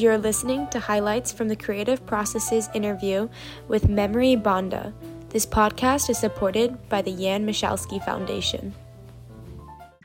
You're listening to highlights from the Creative Process's interview with Memory Banda. This podcast is supported by the Jan Michalski Foundation.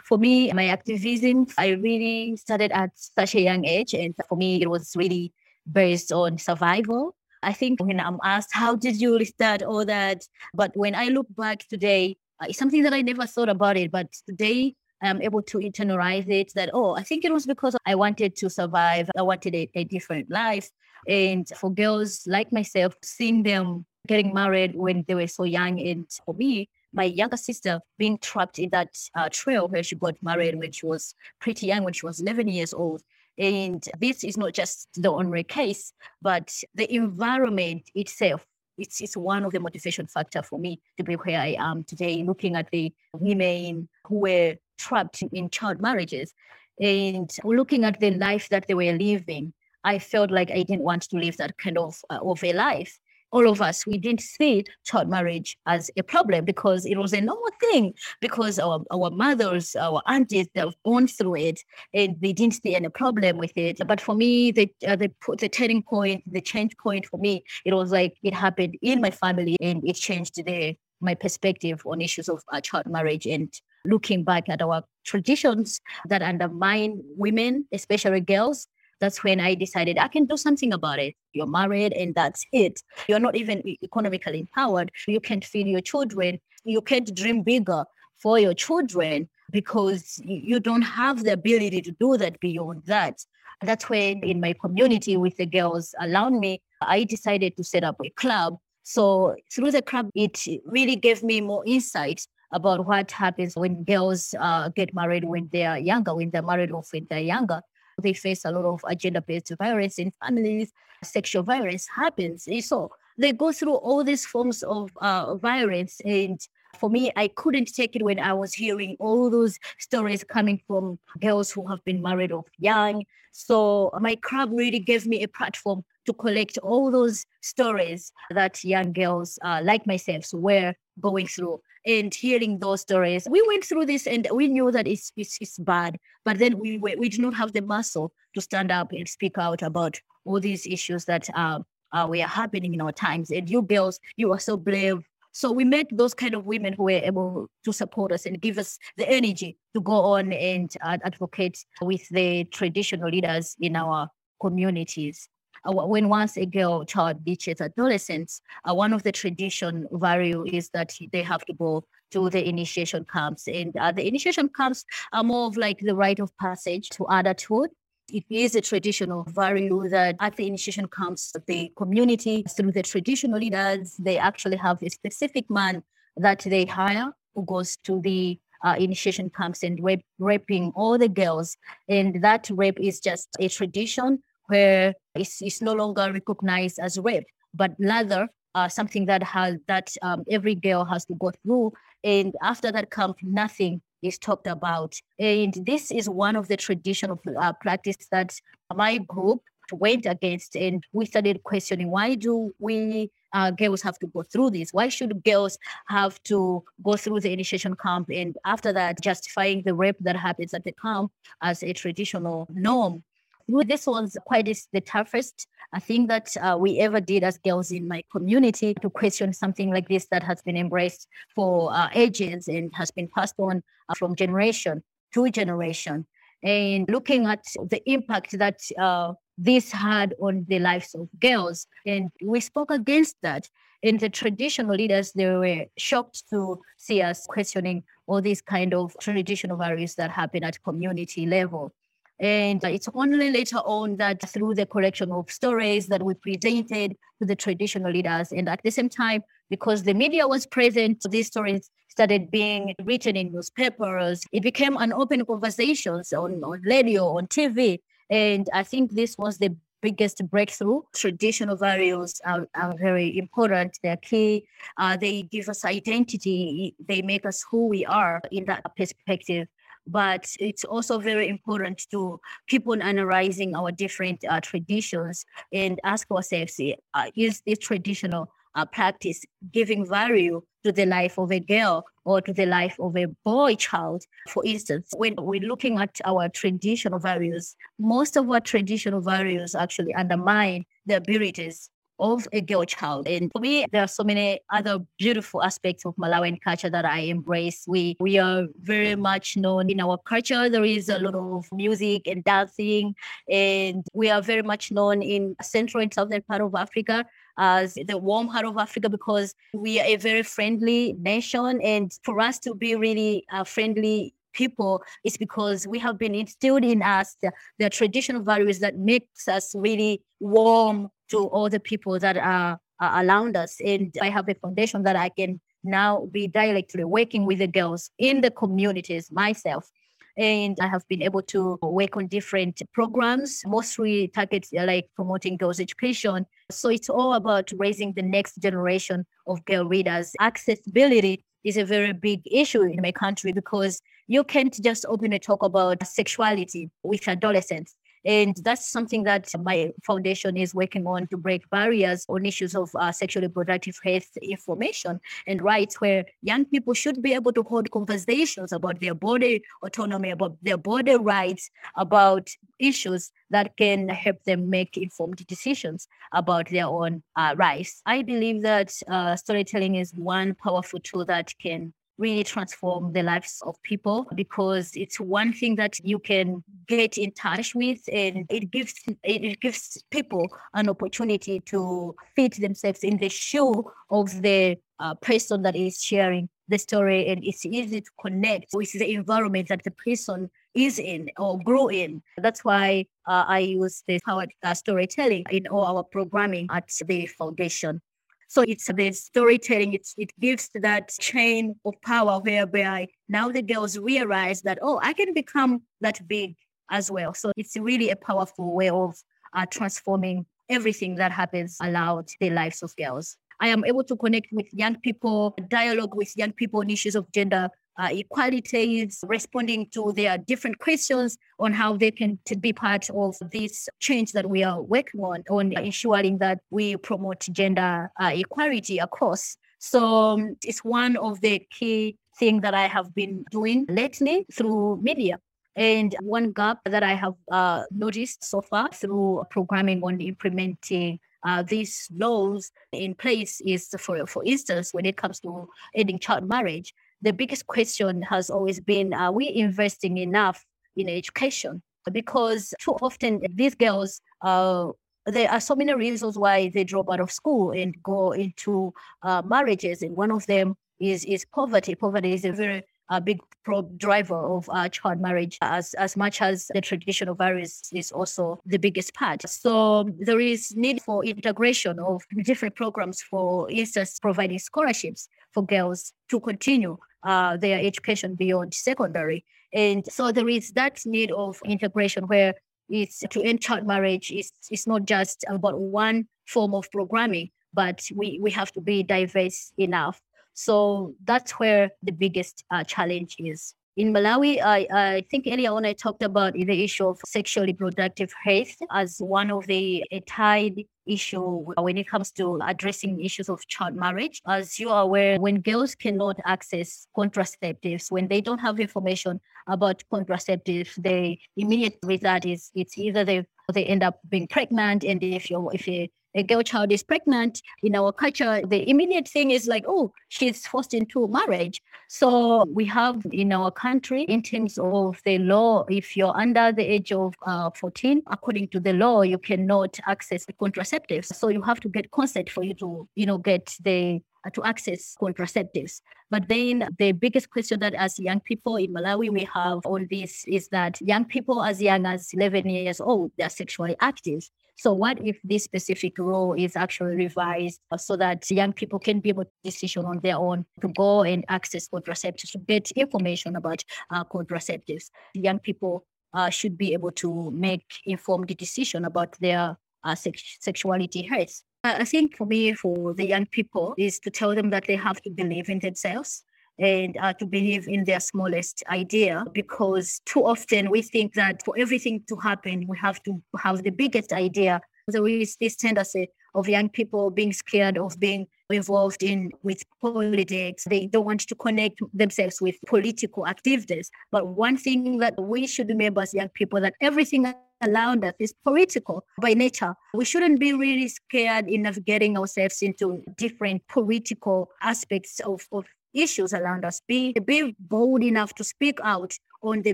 For me, my activism, I really started at such a young age. And for me, it was really based on survival. I think when I'm asked, how did you start all that? But when I look back today, uh, it's something that I never thought about it. But today, I'm able to internalize it that, oh, I think it was because I wanted to survive. I wanted a, a different life. And for girls like myself, seeing them getting married when they were so young. And for me, my younger sister being trapped in that uh, trail where she got married when she was pretty young, when she was 11 years old. And this is not just the only case, but the environment itself. It's, it's one of the motivation factor for me to be where I am today, looking at the women who were trapped in child marriages and looking at the life that they were living. I felt like I didn't want to live that kind of, uh, of a life all of us, we didn't see child marriage as a problem because it was a normal thing because our, our mothers, our aunties, they've gone through it and they didn't see any problem with it. But for me, the, uh, the, the turning point, the change point for me, it was like it happened in my family and it changed the, my perspective on issues of uh, child marriage and looking back at our traditions that undermine women, especially girls, that's when I decided I can do something about it. You're married and that's it. You're not even economically empowered. You can't feed your children. You can't dream bigger for your children because you don't have the ability to do that beyond that. That's when in my community with the girls around me, I decided to set up a club. So through the club, it really gave me more insight about what happens when girls uh, get married when they are younger, when they're married off when they're younger. They face a lot of gender-based violence in families. Sexual violence happens. So they go through all these forms of uh, violence. And for me, I couldn't take it when I was hearing all those stories coming from girls who have been married off young. So my club really gave me a platform to collect all those stories that young girls uh, like myself were going through and hearing those stories. We went through this and we knew that it's, it's, it's bad, but then we, we, we did not have the muscle to stand up and speak out about all these issues that uh, uh, were happening in our times. And you girls, you are so brave. So we met those kind of women who were able to support us and give us the energy to go on and uh, advocate with the traditional leaders in our communities when once a girl child reaches adolescence, uh, one of the tradition value is that they have to go to the initiation camps. And uh, the initiation camps are more of like the rite of passage to adulthood. It is a traditional value that at the initiation camps, the community, through the traditional leaders, they actually have a specific man that they hire who goes to the uh, initiation camps and rape, raping all the girls. And that rape is just a tradition where it's, it's no longer recognized as rape, but rather uh, something that has that um, every girl has to go through. And after that camp, nothing is talked about. And this is one of the traditional uh, practice that my group went against. And we started questioning why do we uh, girls have to go through this? Why should girls have to go through the initiation camp and after that justifying the rape that happens at the camp as a traditional norm? This was quite the toughest thing that uh, we ever did as girls in my community to question something like this that has been embraced for uh, ages and has been passed on uh, from generation to generation. And looking at the impact that uh, this had on the lives of girls. And we spoke against that. And the traditional leaders, they were shocked to see us questioning all these kind of traditional values that happen at community level. And it's only later on that through the collection of stories that we presented to the traditional leaders. And at the same time, because the media was present, these stories started being written in newspapers. It became an open conversations on, on radio, on TV. And I think this was the biggest breakthrough. Traditional values are, are very important. They're key. Uh, they give us identity. They make us who we are in that perspective but it's also very important to keep on analyzing our different uh, traditions and ask ourselves uh, is this traditional uh, practice giving value to the life of a girl or to the life of a boy child. For instance, when we're looking at our traditional values, most of our traditional values actually undermine the abilities of a girl child. And for me, there are so many other beautiful aspects of Malawian culture that I embrace. We we are very much known in our culture. There is a lot of music and dancing, and we are very much known in central and southern part of Africa as the warm heart of Africa because we are a very friendly nation. And for us to be really uh, friendly people is because we have been instilled in us the, the traditional values that makes us really warm to all the people that are, are around us. And I have a foundation that I can now be directly working with the girls in the communities myself and I have been able to work on different programs, mostly targets uh, like promoting girls' education. So it's all about raising the next generation of girl readers. Accessibility is a very big issue in my country because you can't just open openly talk about sexuality with adolescents. And that's something that my foundation is working on to break barriers on issues of uh, sexually reproductive health information and rights, where young people should be able to hold conversations about their body autonomy, about their body rights, about issues that can help them make informed decisions about their own uh, rights. I believe that uh, storytelling is one powerful tool that can really transform the lives of people because it's one thing that you can get in touch with and it gives it gives people an opportunity to fit themselves in the shoe of the uh, person that is sharing the story and it's easy to connect with the environment that the person is in or grew in. That's why uh, I use the powered uh, storytelling in all our programming at the foundation. So it's the storytelling, it's, it gives that chain of power whereby now the girls realize that, oh, I can become that big as well. So it's really a powerful way of uh, transforming everything that happens around the lives of girls. I am able to connect with young people, dialogue with young people on issues of gender uh, equalities, responding to their different questions on how they can be part of this change that we are working on, on ensuring that we promote gender uh, equality across. So um, it's one of the key things that I have been doing lately through media. And one gap that I have uh, noticed so far through programming on implementing uh, these laws in place is, for for instance, when it comes to ending child marriage, the biggest question has always been are we investing enough in education? Because too often these girls, uh, there are so many reasons why they drop out of school and go into uh, marriages. And one of them is, is poverty. Poverty is a very a big pro driver of uh, child marriage as, as much as the traditional values is also the biggest part. So there is need for integration of different programs, for instance, providing scholarships for girls to continue uh, their education beyond secondary. And so there is that need of integration where it's to end child marriage is it's not just about one form of programming, but we, we have to be diverse enough so that's where the biggest uh, challenge is. In Malawi, I, I think earlier on I talked about the issue of sexual reproductive health as one of the tied issue when it comes to addressing issues of child marriage. As you are aware, when girls cannot access contraceptives, when they don't have information about contraceptives, the immediate result is it's either they they end up being pregnant, and if you if you a girl child is pregnant in our culture, the immediate thing is like, oh, she's forced into marriage. So we have in our country, in terms of the law, if you're under the age of uh, 14, according to the law, you cannot access the contraceptives. So you have to get consent for you to, you know, get the uh, to access contraceptives. But then the biggest question that as young people in Malawi we have on this is that young people as young as 11 years old, they're sexually active. So what if this specific rule is actually revised so that young people can be able to decision on their own to go and access contraceptives, to get information about uh, contraceptives? Young people uh, should be able to make informed decision about their uh, sex- sexuality health. I think for me, for the young people, is to tell them that they have to believe in themselves and uh, to believe in their smallest idea because too often we think that for everything to happen, we have to have the biggest idea. There is this tendency of young people being scared of being involved in with politics. They don't want to connect themselves with political activities. But one thing that we should remember as young people that everything around us is political by nature. We shouldn't be really scared in navigating ourselves into different political aspects of, of issues around us. Be, be bold enough to speak out on the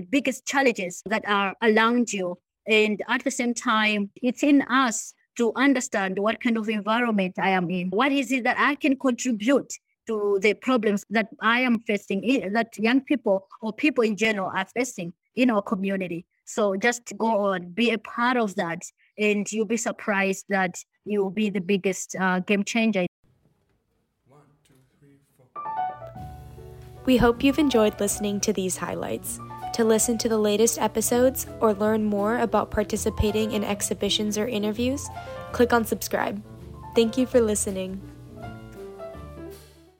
biggest challenges that are around you. And at the same time, it's in us to understand what kind of environment I am in. What is it that I can contribute to the problems that I am facing, eh, that young people or people in general are facing in our community. So just go on, be a part of that, and you'll be surprised that you'll be the biggest uh, game changer. We hope you've enjoyed listening to these highlights. To listen to the latest episodes or learn more about participating in exhibitions or interviews, click on subscribe. Thank you for listening.